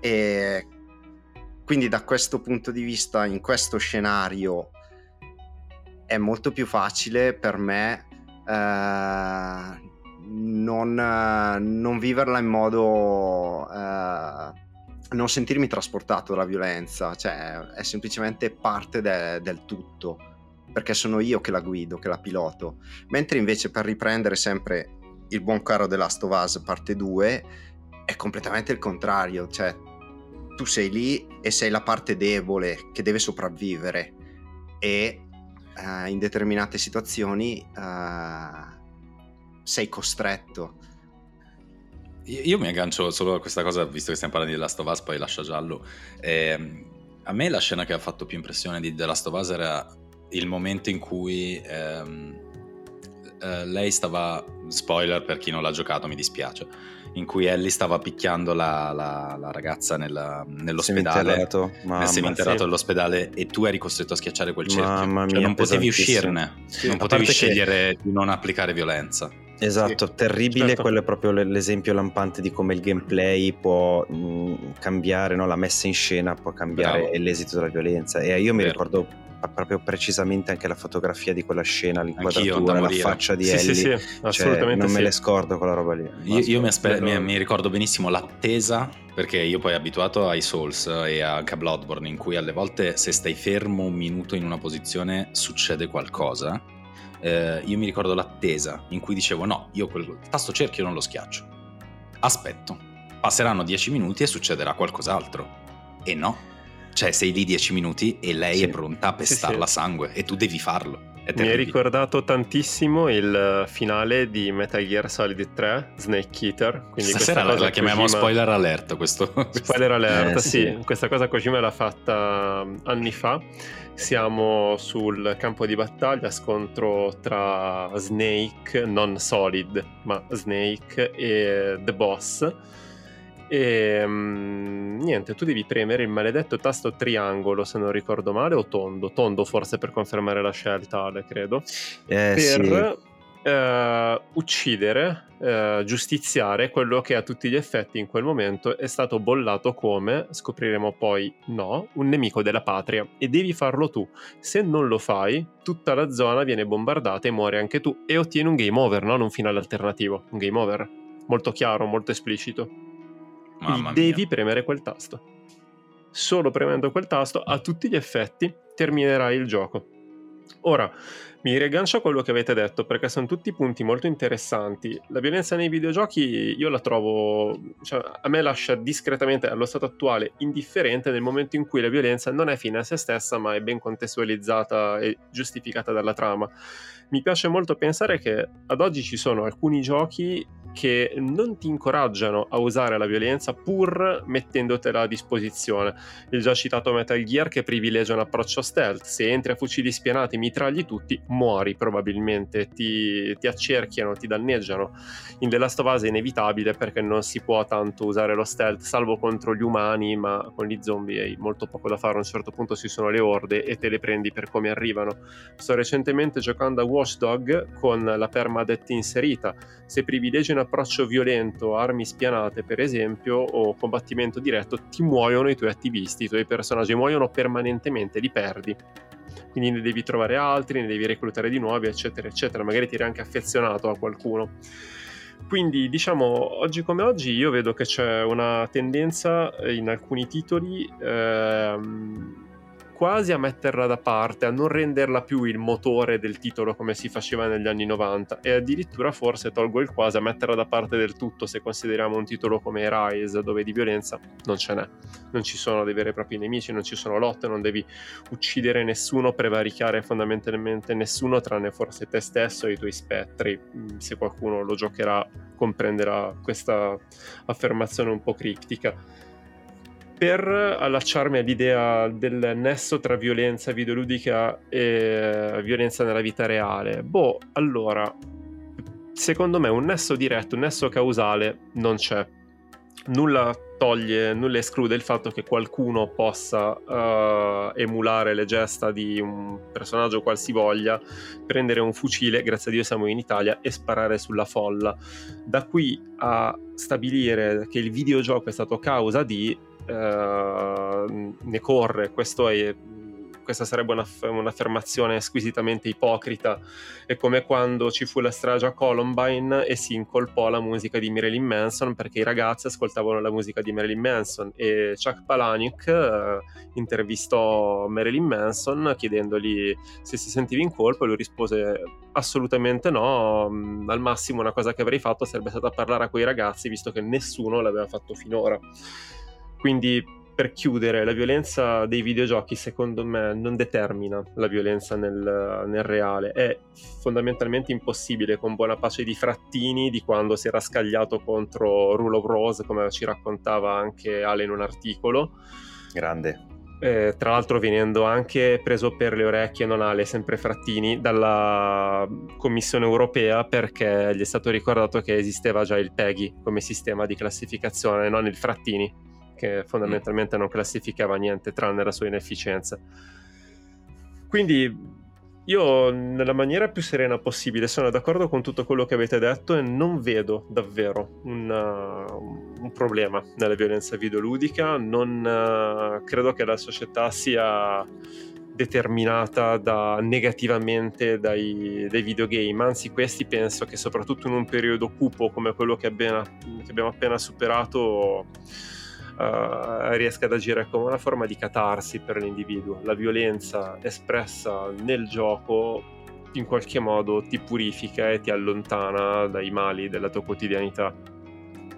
Speaker 3: E quindi da questo punto di vista, in questo scenario, è molto più facile per me eh, non, non, viverla in modo... Eh, non sentirmi trasportato dalla violenza, cioè è semplicemente parte de, del tutto, perché sono io che la guido, che la piloto. Mentre invece per riprendere sempre il buon caro The Last of Us parte 2 è completamente il contrario, cioè tu sei lì e sei la parte debole che deve sopravvivere e uh, in determinate situazioni uh, sei costretto.
Speaker 1: Io mi aggancio solo a questa cosa, visto che stiamo parlando di The Last of Us, poi lascia giallo. Eh, a me la scena che ha fatto più impressione di The Last of Us era il momento in cui ehm, eh, lei stava, spoiler per chi non l'ha giocato, mi dispiace, in cui Ellie stava picchiando la, la, la ragazza nella, nell'ospedale, nel seminterrato sì. dell'ospedale e tu eri costretto a schiacciare quel cerchio. Mamma cioè, mia, cioè, non potevi uscirne, sì, non potevi scegliere che... di non applicare violenza.
Speaker 5: Esatto, sì, terribile, certo. quello è proprio l'esempio lampante di come il gameplay può mh, cambiare, no? la messa in scena può cambiare Bravo. l'esito della violenza. E io mi Vero. ricordo proprio precisamente anche la fotografia di quella scena, l'inquadratura, la faccia di sì, Ellie. Sì, sì, cioè, non me le scordo quella roba lì.
Speaker 1: Io, io mi, aspe- mi, mi, ricordo benissimo l'attesa, perché io poi abituato ai Souls e anche a Bloodborne, in cui alle volte se stai fermo un minuto in una posizione succede qualcosa. Eh, io mi ricordo l'attesa in cui dicevo no, io quel tasto cerchio non lo schiaccio. Aspetto, passeranno dieci minuti e succederà qualcos'altro. E no, cioè, sei lì dieci minuti e lei sì. è pronta a pestarla sì, sì. sangue e tu devi farlo.
Speaker 2: Mi hai ricordato tantissimo il finale di Metal Gear Solid 3, Snake Eater.
Speaker 1: Quindi Stasera la, la chiamiamo Kojima... spoiler alert. Questo,
Speaker 2: spoiler alert, eh, sì. Questa cosa Kojima l'ha fatta anni fa. Siamo sul campo di battaglia, scontro tra Snake, non Solid, ma Snake e The Boss e um, niente, tu devi premere il maledetto tasto triangolo, se non ricordo male, o tondo, tondo forse per confermare la scelta, Ale, credo, eh, per sì. uh, uccidere, uh, giustiziare quello che a tutti gli effetti in quel momento è stato bollato come, scopriremo poi no, un nemico della patria e devi farlo tu. Se non lo fai, tutta la zona viene bombardata e muori anche tu e ottieni un game over, non un finale alternativo, un game over molto chiaro, molto esplicito. Mamma devi mia. premere quel tasto. Solo premendo quel tasto, a tutti gli effetti, terminerai il gioco. Ora, mi riaggancio a quello che avete detto perché sono tutti punti molto interessanti. La violenza nei videogiochi io la trovo, cioè, a me lascia discretamente allo stato attuale indifferente nel momento in cui la violenza non è fine a se stessa ma è ben contestualizzata e giustificata dalla trama. Mi piace molto pensare che ad oggi ci sono alcuni giochi che non ti incoraggiano a usare la violenza pur mettendotela a disposizione. Il già citato Metal Gear che privilegia un approccio stealth, se entri a fucili spianati, mitragli tutti, muori probabilmente, ti, ti accerchiano, ti danneggiano. In The Last of Us è inevitabile perché non si può tanto usare lo stealth, salvo contro gli umani, ma con gli zombie hai molto poco da fare, a un certo punto ci sono le orde e te le prendi per come arrivano. Sto recentemente giocando a Watchdog con la permadeath inserita, se privilegi un approccio violento, armi spianate per esempio, o combattimento diretto, ti muoiono i tuoi attivisti, i tuoi personaggi muoiono permanentemente, li perdi. quindi ne devi trovare altri, ne devi reclutare di nuovi, eccetera, eccetera. Magari ti eri anche affezionato a qualcuno. Quindi diciamo, oggi come oggi io vedo che c'è una tendenza in alcuni titoli ehm, quasi a metterla da parte, a non renderla più il motore del titolo come si faceva negli anni 90 e addirittura forse tolgo il quasi a metterla da parte del tutto se consideriamo un titolo come Rise dove di violenza non ce n'è, non ci sono dei veri e propri nemici, non ci sono lotte, non devi uccidere nessuno, prevaricare fondamentalmente nessuno tranne forse te stesso e i tuoi spettri, mm, se qualcuno lo giocherà comprenderà questa affermazione un po' criptica per allacciarmi all'idea del nesso tra violenza videoludica e violenza nella vita reale. Boh, allora, secondo me un nesso diretto, un nesso causale non c'è. Nulla toglie, nulla esclude il fatto che qualcuno possa uh, emulare le gesta di un personaggio qualsivoglia, prendere un fucile, grazie a Dio siamo in Italia, e sparare sulla folla. Da qui a stabilire che il videogioco è stato causa di eh, ne corre, è, questa sarebbe una, un'affermazione squisitamente ipocrita. È come quando ci fu la strage a Columbine e si incolpò la musica di Marilyn Manson perché i ragazzi ascoltavano la musica di Marilyn Manson e Chuck Palahniuk eh, intervistò Marilyn Manson chiedendogli se si sentiva in colpa e lui rispose assolutamente no, al massimo una cosa che avrei fatto sarebbe stata parlare a quei ragazzi visto che nessuno l'aveva fatto finora. Quindi per chiudere, la violenza dei videogiochi secondo me non determina la violenza nel, nel, reale, è fondamentalmente impossibile con buona pace di Frattini di quando si era scagliato contro Rule of Rose, come ci raccontava anche Ale in un articolo.
Speaker 5: Grande.
Speaker 2: Eh, tra l'altro venendo anche preso per le orecchie, non Ale, sempre Frattini, dalla Commissione europea perché gli è stato ricordato che esisteva già il PEGI come sistema di classificazione, non il Frattini che fondamentalmente non classificava niente tranne la sua inefficienza. Quindi io nella maniera più serena possibile sono d'accordo con tutto quello che avete detto e non vedo davvero una, un problema nella violenza videoludica, non uh, credo che la società sia determinata da, negativamente dai, dai, videogame, anzi questi penso che soprattutto in un periodo cupo come quello che, abbia, che abbiamo appena superato uh, riesca ad agire come una forma di catarsi per l'individuo. La violenza espressa nel gioco in qualche modo ti purifica e ti allontana dai mali della tua quotidianità.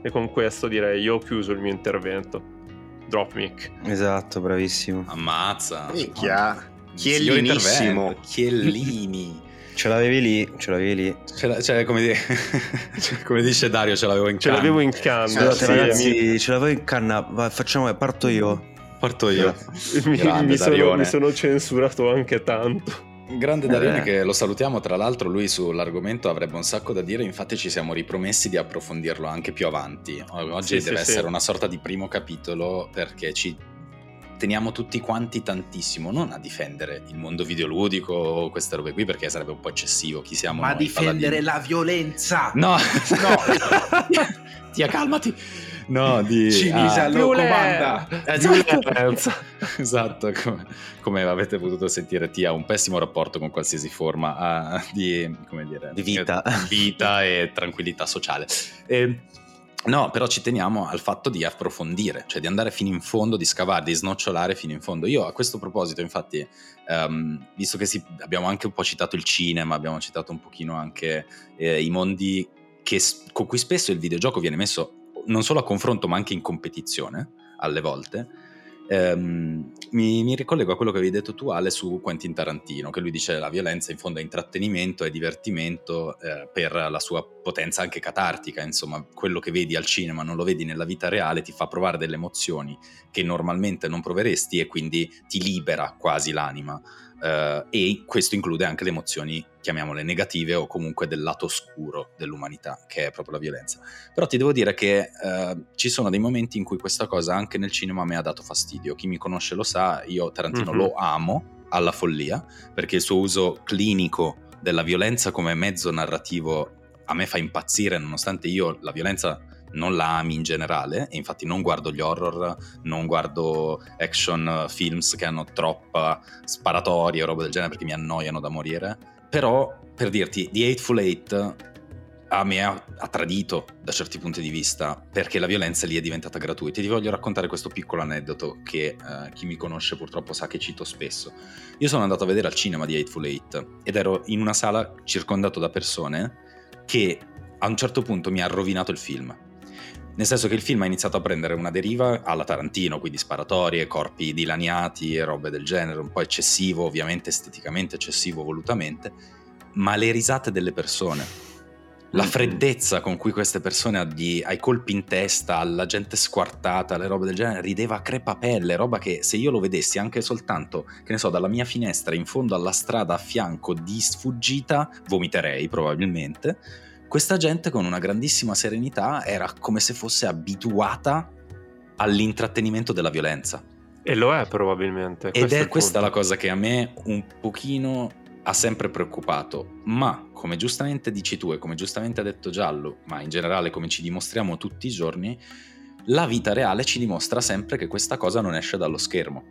Speaker 2: E con questo direi io ho chiuso il mio intervento. Drop mic.
Speaker 5: Esatto, bravissimo.
Speaker 1: Ammazza.
Speaker 3: Minchia. Chiellinissimo.
Speaker 1: Chiellini.
Speaker 5: Ce l'avevi lì, ce l'avevi lì.
Speaker 1: Ce la, cioè, come, di... come, dice Dario, ce l'avevo in
Speaker 2: canna. Ce l'avevo in canna. Scusate,
Speaker 5: sì, ragazzi, ce l'avevo in canna. Va, facciamo, parto io.
Speaker 1: Parto io.
Speaker 2: mi, mi, sono, mi, sono, censurato anche tanto.
Speaker 1: Grande Darione eh. che lo salutiamo, tra l'altro lui sull'argomento avrebbe un sacco da dire, infatti ci siamo ripromessi di approfondirlo anche più avanti. Oggi sì, deve sì, essere sì. una sorta di primo capitolo perché ci teniamo tutti quanti tantissimo, non a difendere il mondo videoludico o queste robe qui perché sarebbe un po' eccessivo, chi siamo
Speaker 4: Ma
Speaker 1: a
Speaker 4: difendere paladini. la violenza!
Speaker 1: No, no, Tia calmati! No, di...
Speaker 4: Cinisa ah, lo comanda!
Speaker 1: Esatto, esatto come, come, avete potuto sentire Tia ha un pessimo rapporto con qualsiasi forma uh, di, dire,
Speaker 5: di vita.
Speaker 1: vita e tranquillità sociale. E, No, però ci teniamo al fatto di approfondire, cioè di andare fino in fondo, di scavare, di snocciolare fino in fondo. Io a questo proposito, infatti, um, visto che si, abbiamo anche un po' citato il cinema, abbiamo citato un pochino anche eh, i mondi che, con cui spesso il videogioco viene messo non solo a confronto ma anche in competizione, alle volte, ehm, mi, mi, ricollego a quello che avevi detto tu Ale su Quentin Tarantino, che lui dice che la violenza in fondo è intrattenimento e divertimento eh, per la sua potenza anche catartica, insomma quello che vedi al cinema non lo vedi nella vita reale, ti fa provare delle emozioni che normalmente non proveresti e quindi ti libera quasi l'anima. Uh, e questo include anche le emozioni, chiamiamole negative o comunque del lato oscuro dell'umanità, che è proprio la violenza. Però ti devo dire che uh, ci sono dei momenti in cui questa cosa anche nel cinema mi ha dato fastidio. Chi mi conosce lo sa, io Tarantino mm-hmm. lo amo alla follia, perché il suo uso clinico della violenza come mezzo narrativo a me fa impazzire, nonostante io la violenza non la ami in generale, e infatti non guardo gli horror, non guardo action films che hanno troppa sparatoria o roba del genere perché mi annoiano da morire. Però, per dirti, The Eightful Eight a me ha, ha, tradito da certi punti di vista perché la violenza lì è diventata gratuita. E ti voglio raccontare questo piccolo aneddoto che eh, chi mi conosce purtroppo sa che cito spesso. Io sono andato a vedere al cinema di Eightful Eight ed ero in una sala circondato da persone che a un certo punto mi ha rovinato il film. Nel senso che il film ha iniziato a prendere una deriva alla Tarantino, quindi sparatorie, corpi dilaniati e robe del genere, un po' eccessivo, ovviamente esteticamente eccessivo volutamente, ma le risate delle persone la freddezza con cui queste persone addi, ai colpi in testa, alla gente squartata, le robe del genere, rideva a crepapelle, roba che se io lo vedessi anche soltanto, che ne so, dalla mia finestra in fondo alla strada a fianco di sfuggita, vomiterei probabilmente. Questa gente con una grandissima serenità era come se fosse abituata all'intrattenimento della violenza.
Speaker 2: E lo è probabilmente.
Speaker 1: Ed è, è questa punto. la cosa che a me un pochino ha sempre preoccupato, ma come giustamente dici tu e come giustamente ha detto Giallo, ma in generale come ci dimostriamo tutti i giorni, la vita reale ci dimostra sempre che questa cosa non esce dallo schermo.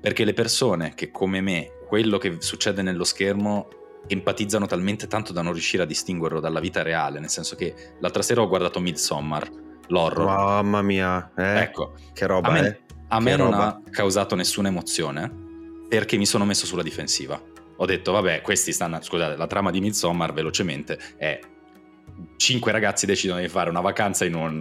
Speaker 1: Perché le persone che come me, quello che succede nello schermo empatizzano talmente tanto da non riuscire a distinguerlo dalla vita reale, nel senso che l'altra sera ho guardato Midsommar, l'horror.
Speaker 5: Mamma mia, eh?
Speaker 1: ecco,
Speaker 5: che roba,
Speaker 1: a me,
Speaker 5: eh?
Speaker 1: a me non roba. ha causato nessuna emozione perché mi sono messo sulla difensiva ho detto, vabbè, questi stanno. Scusate, la trama di Midsommar velocemente è. Cinque ragazzi decidono di fare una vacanza in un,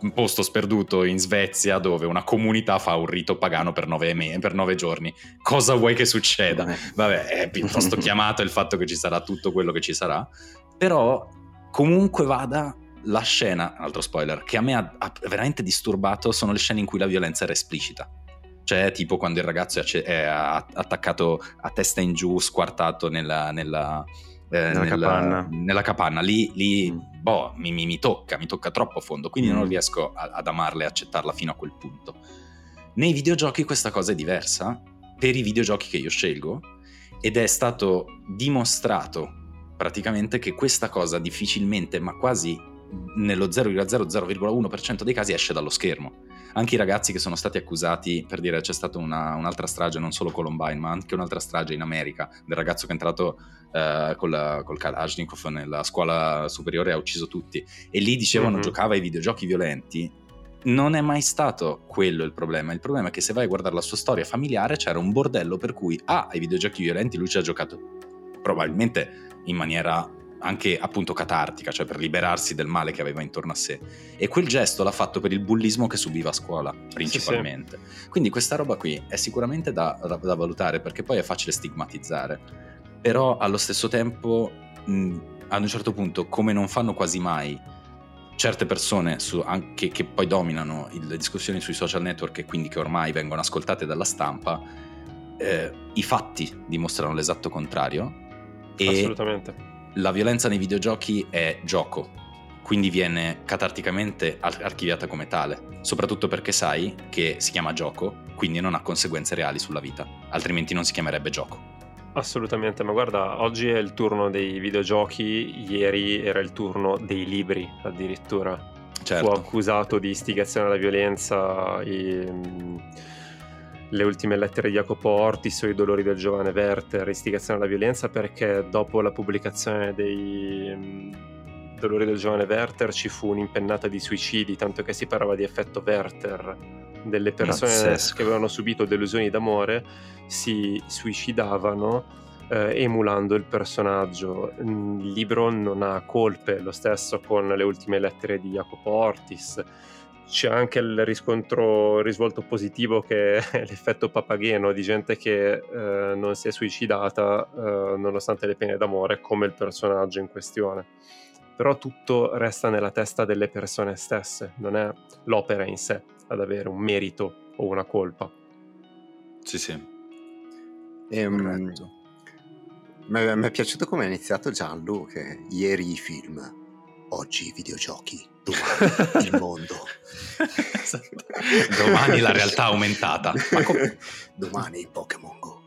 Speaker 1: uh, posto sperduto in Svezia dove una comunità fa un rito pagano per nove, me- per nove giorni. Cosa vuoi che succeda? Vabbè, è piuttosto chiamato il fatto che ci sarà tutto quello che ci sarà. Però, comunque vada, la scena, altro spoiler, che a me ha, ha veramente disturbato sono le scene in cui la violenza era esplicita cioè tipo quando il ragazzo è, è attaccato a testa in giù, squartato nella, nella,
Speaker 5: eh, nella, nella, capanna.
Speaker 1: nella capanna. Lì, lì mm. boh, mi, mi, mi, tocca, mi tocca troppo a fondo, quindi mm. non riesco a, ad amarla e accettarla fino a quel punto. Nei videogiochi questa cosa è diversa, per i videogiochi che io scelgo, ed è stato dimostrato praticamente che questa cosa difficilmente, ma quasi nello 0,00,1% dei casi esce dallo schermo anche i ragazzi che sono stati accusati, per dire c'è stata una, un'altra strage, non solo Columbine, ma anche un'altra strage in America, del ragazzo che è entrato eh, col, col Kalashnikov nella scuola superiore ha ucciso tutti. E lì dicevano mm-hmm. giocava ai videogiochi violenti. Non è mai stato quello il problema. Il problema è che se vai a guardare la sua storia familiare c'era un bordello per cui ah, ai videogiochi violenti lui ci ha giocato probabilmente in maniera anche appunto catartica, cioè per liberarsi del male che aveva intorno a sé. E quel gesto l'ha fatto per il bullismo che subiva a scuola, principalmente. Sì, sì. Quindi questa roba qui è sicuramente da, da, da, valutare perché poi è facile stigmatizzare, però allo stesso tempo, mh, ad un certo punto, come non fanno quasi mai certe persone su, anche, che poi dominano le discussioni sui social network e quindi che ormai vengono ascoltate dalla stampa, eh, i fatti dimostrano l'esatto contrario.
Speaker 2: E Assolutamente
Speaker 1: la violenza nei videogiochi è gioco, quindi viene catarticamente archiviata come tale, soprattutto perché sai che si chiama gioco, quindi non ha conseguenze reali sulla vita, altrimenti non si chiamerebbe gioco.
Speaker 2: Assolutamente, ma guarda, oggi è il turno dei videogiochi, ieri era il turno dei libri addirittura. Certo. Fu accusato di istigazione alla violenza e le ultime lettere di Jacopo Ortis o i dolori del giovane Werther, istigazione alla violenza, perché dopo la pubblicazione dei um, dolori del giovane Werther ci fu un'impennata di suicidi, tanto che si parlava di effetto Werther, delle persone Pazzesco. che avevano subito delusioni d'amore si suicidavano eh, emulando il personaggio. Il libro non ha colpe, lo stesso con le ultime lettere di Jacopo Ortis c'è anche il riscontro, il risvolto positivo che è l'effetto papagheno di gente che eh, non si è suicidata eh, nonostante le pene d'amore come il personaggio in questione. Però tutto resta nella testa delle persone stesse, non è l'opera in sé ad avere un merito o una colpa.
Speaker 1: Sì, sì.
Speaker 3: Ehm, mi è piaciuto come è iniziato Gianlu, che ieri i film, oggi i videogiochi domani il mondo.
Speaker 1: esatto. Domani la realtà aumentata.
Speaker 3: Com- domani Pokémon Go.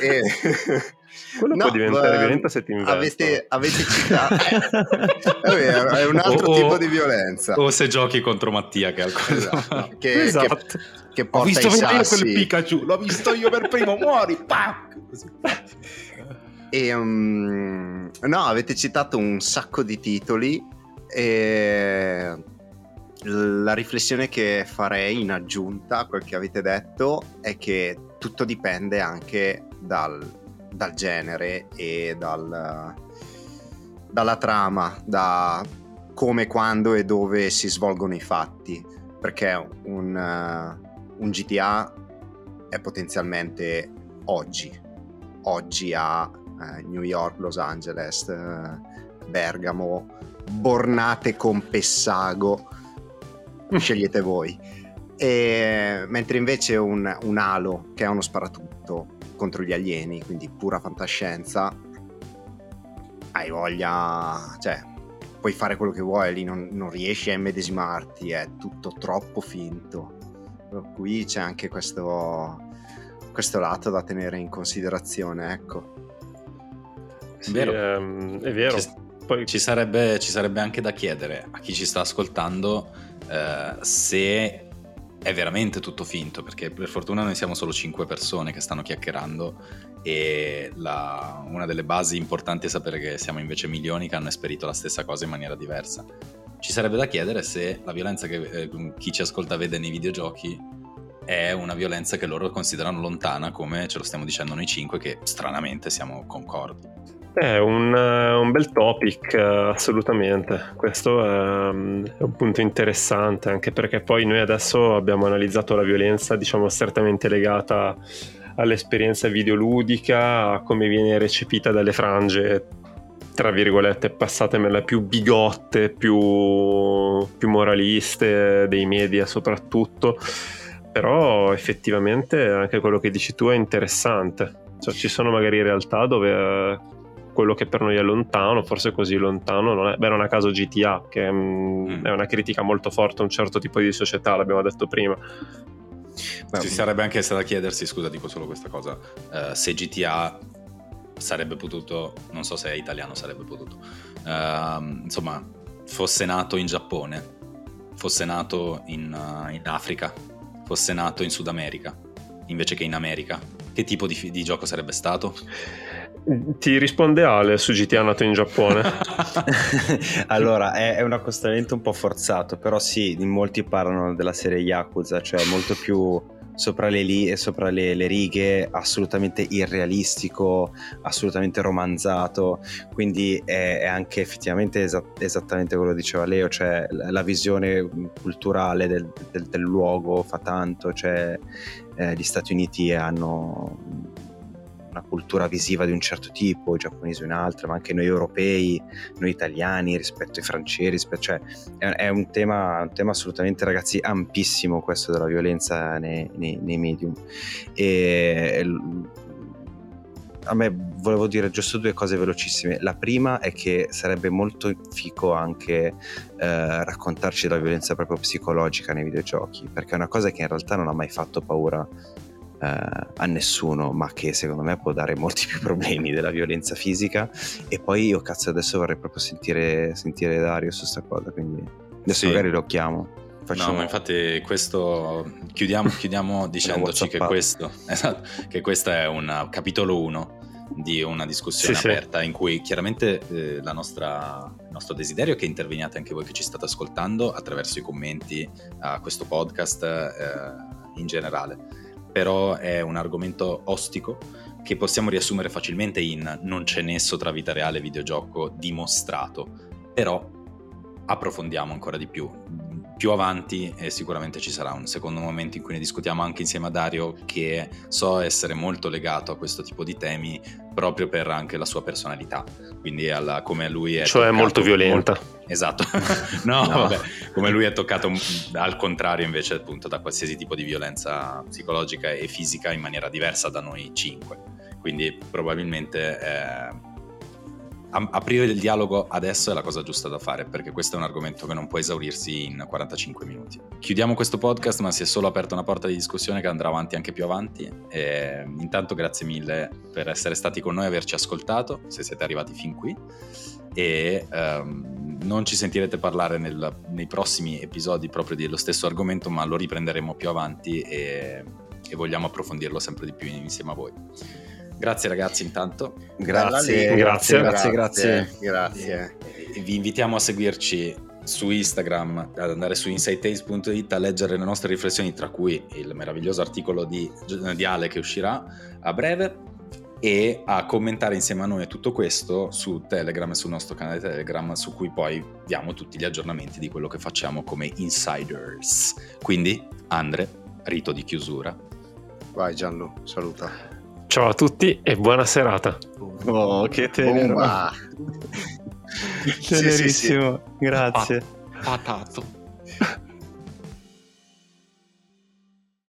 Speaker 3: e,
Speaker 2: Quello no, può diventare violento se ti investono.
Speaker 3: Avete, avete citato... è vero, è un altro o, tipo di violenza.
Speaker 1: O se giochi contro Mattia che,
Speaker 3: esatto. che, esatto. che, che porta
Speaker 4: Ho visto
Speaker 3: venire
Speaker 4: quel Pikachu, l'ho visto io per primo, muori, pac!
Speaker 3: E, um, no, avete citato un sacco di titoli e la riflessione che farei in aggiunta a quel che avete detto è che tutto dipende anche dal, dal genere e dal, dalla trama, da come, quando e dove si svolgono i fatti. Perché un, un GTA è potenzialmente oggi, oggi a uh, New York, Los Angeles, uh, Bergamo, Bornate con Pessago, scegliete voi. E, mentre invece un, un Halo, che è uno sparatutto contro gli alieni, quindi pura fantascienza, hai voglia, cioè puoi fare quello che vuoi, lì non, non riesci a immedesimarti, è tutto troppo finto. Qui c'è anche questo, questo lato da tenere in considerazione, ecco.
Speaker 2: Sì, vero. Ehm, è vero.
Speaker 1: Ci, Poi... ci, sarebbe, ci sarebbe anche da chiedere a chi ci sta ascoltando eh, se è veramente tutto finto, perché per fortuna noi siamo solo 5 persone che stanno chiacchierando e la, una delle basi importanti è sapere che siamo invece milioni che hanno esperito la stessa cosa in maniera diversa. Ci sarebbe da chiedere se la violenza che eh, chi ci ascolta vede nei videogiochi è una violenza che loro considerano lontana, come ce lo stiamo dicendo noi 5, che stranamente siamo concordi.
Speaker 2: È un, un, bel topic, assolutamente. Questo è, è, un punto interessante, anche perché poi noi adesso abbiamo analizzato la violenza, diciamo, strettamente legata all'esperienza videoludica, a come viene recepita dalle frange, tra virgolette, passatemela più bigotte, più, più moraliste dei media soprattutto. Però effettivamente anche quello che dici tu è interessante. Cioè, ci sono magari realtà dove quello che per noi è lontano, forse così lontano non è. Beh, non a caso GTA, che mm. mm. è una critica molto forte a un certo tipo di società, l'abbiamo detto prima.
Speaker 1: Beh, Ci sarebbe anche da chiedersi, scusa, dico solo questa cosa, uh, se GTA sarebbe potuto, non so se è italiano, sarebbe potuto, uh, insomma, fosse nato in Giappone, fosse nato in, uh, in, Africa, fosse nato in Sud America, invece che in America, che tipo di, di gioco sarebbe stato?
Speaker 2: Ti risponde Ale su GTA nato in Giappone.
Speaker 5: allora, è, è, un accostamento un po' forzato, però sì, in molti parlano della serie Yakuza, cioè molto più sopra le, li- sopra le, le righe, assolutamente irrealistico, assolutamente romanzato, quindi è, è anche effettivamente esa- esattamente quello che diceva Leo, cioè la, la visione culturale del, del, del, luogo fa tanto, cioè eh, gli Stati Uniti hanno una cultura visiva di un certo tipo, i giapponesi un'altra, ma anche noi europei, noi italiani rispetto ai francesi, cioè è, è un, tema, un, tema, assolutamente ragazzi ampissimo questo della violenza nei, nei, nei medium. E a me volevo dire giusto due cose velocissime. La prima è che sarebbe molto fico anche eh, raccontarci della violenza proprio psicologica nei videogiochi, perché è una cosa che in realtà non ha mai fatto paura a nessuno, ma che secondo me può dare molti più problemi della violenza fisica. E poi io cazzo adesso vorrei proprio sentire, sentire Dario su questa cosa, quindi adesso sì. magari lo chiamo.
Speaker 1: Facciamo... No, ma infatti questo chiudiamo, chiudiamo dicendoci che questo, esatto, che questo è un capitolo 1 di una discussione sì, aperta sì. in cui chiaramente eh, nostra, il nostro desiderio è che interveniate anche voi che ci state ascoltando attraverso i commenti a questo podcast eh, in generale però è un argomento ostico che possiamo riassumere facilmente in non c'è nesso tra vita reale e videogioco dimostrato, però approfondiamo ancora di più. Più avanti e sicuramente ci sarà un secondo momento in cui ne discutiamo anche insieme a Dario che so essere molto legato a questo tipo di temi proprio per anche la sua personalità, quindi alla, come lui è...
Speaker 2: Cioè molto violenta.
Speaker 1: Molto, esatto, no, no. Vabbè, come lui è toccato al contrario invece appunto da qualsiasi tipo di violenza psicologica e fisica in maniera diversa da noi cinque, quindi probabilmente... Eh, aprire il dialogo adesso è la cosa giusta da fare perché questo è un argomento che non può esaurirsi in 45 minuti. Chiudiamo questo podcast ma si è solo aperta una porta di discussione che andrà avanti anche più avanti. E intanto grazie mille per essere stati con noi e averci ascoltato, se siete arrivati fin qui e um, non ci sentirete parlare nel, nei prossimi episodi proprio dello stesso argomento ma lo riprenderemo più avanti e, e vogliamo approfondirlo sempre di più insieme a voi. Grazie ragazzi intanto.
Speaker 5: Grazie, grazie, grazie, grazie.
Speaker 3: grazie.
Speaker 1: Vi invitiamo a seguirci su Instagram, ad andare su insightales.it a leggere le nostre riflessioni, tra cui il meraviglioso articolo di, di Ale che uscirà a breve e a commentare insieme a noi tutto questo su Telegram e sul nostro canale Telegram su cui poi diamo tutti gli aggiornamenti di quello che facciamo come insiders. Quindi, Andre, rito di chiusura.
Speaker 3: Vai Gianlu, saluta.
Speaker 2: Ciao a tutti e buona serata.
Speaker 5: Oh, che tenero. Tenerissimo, sì, sì, sì. grazie.
Speaker 1: Patato.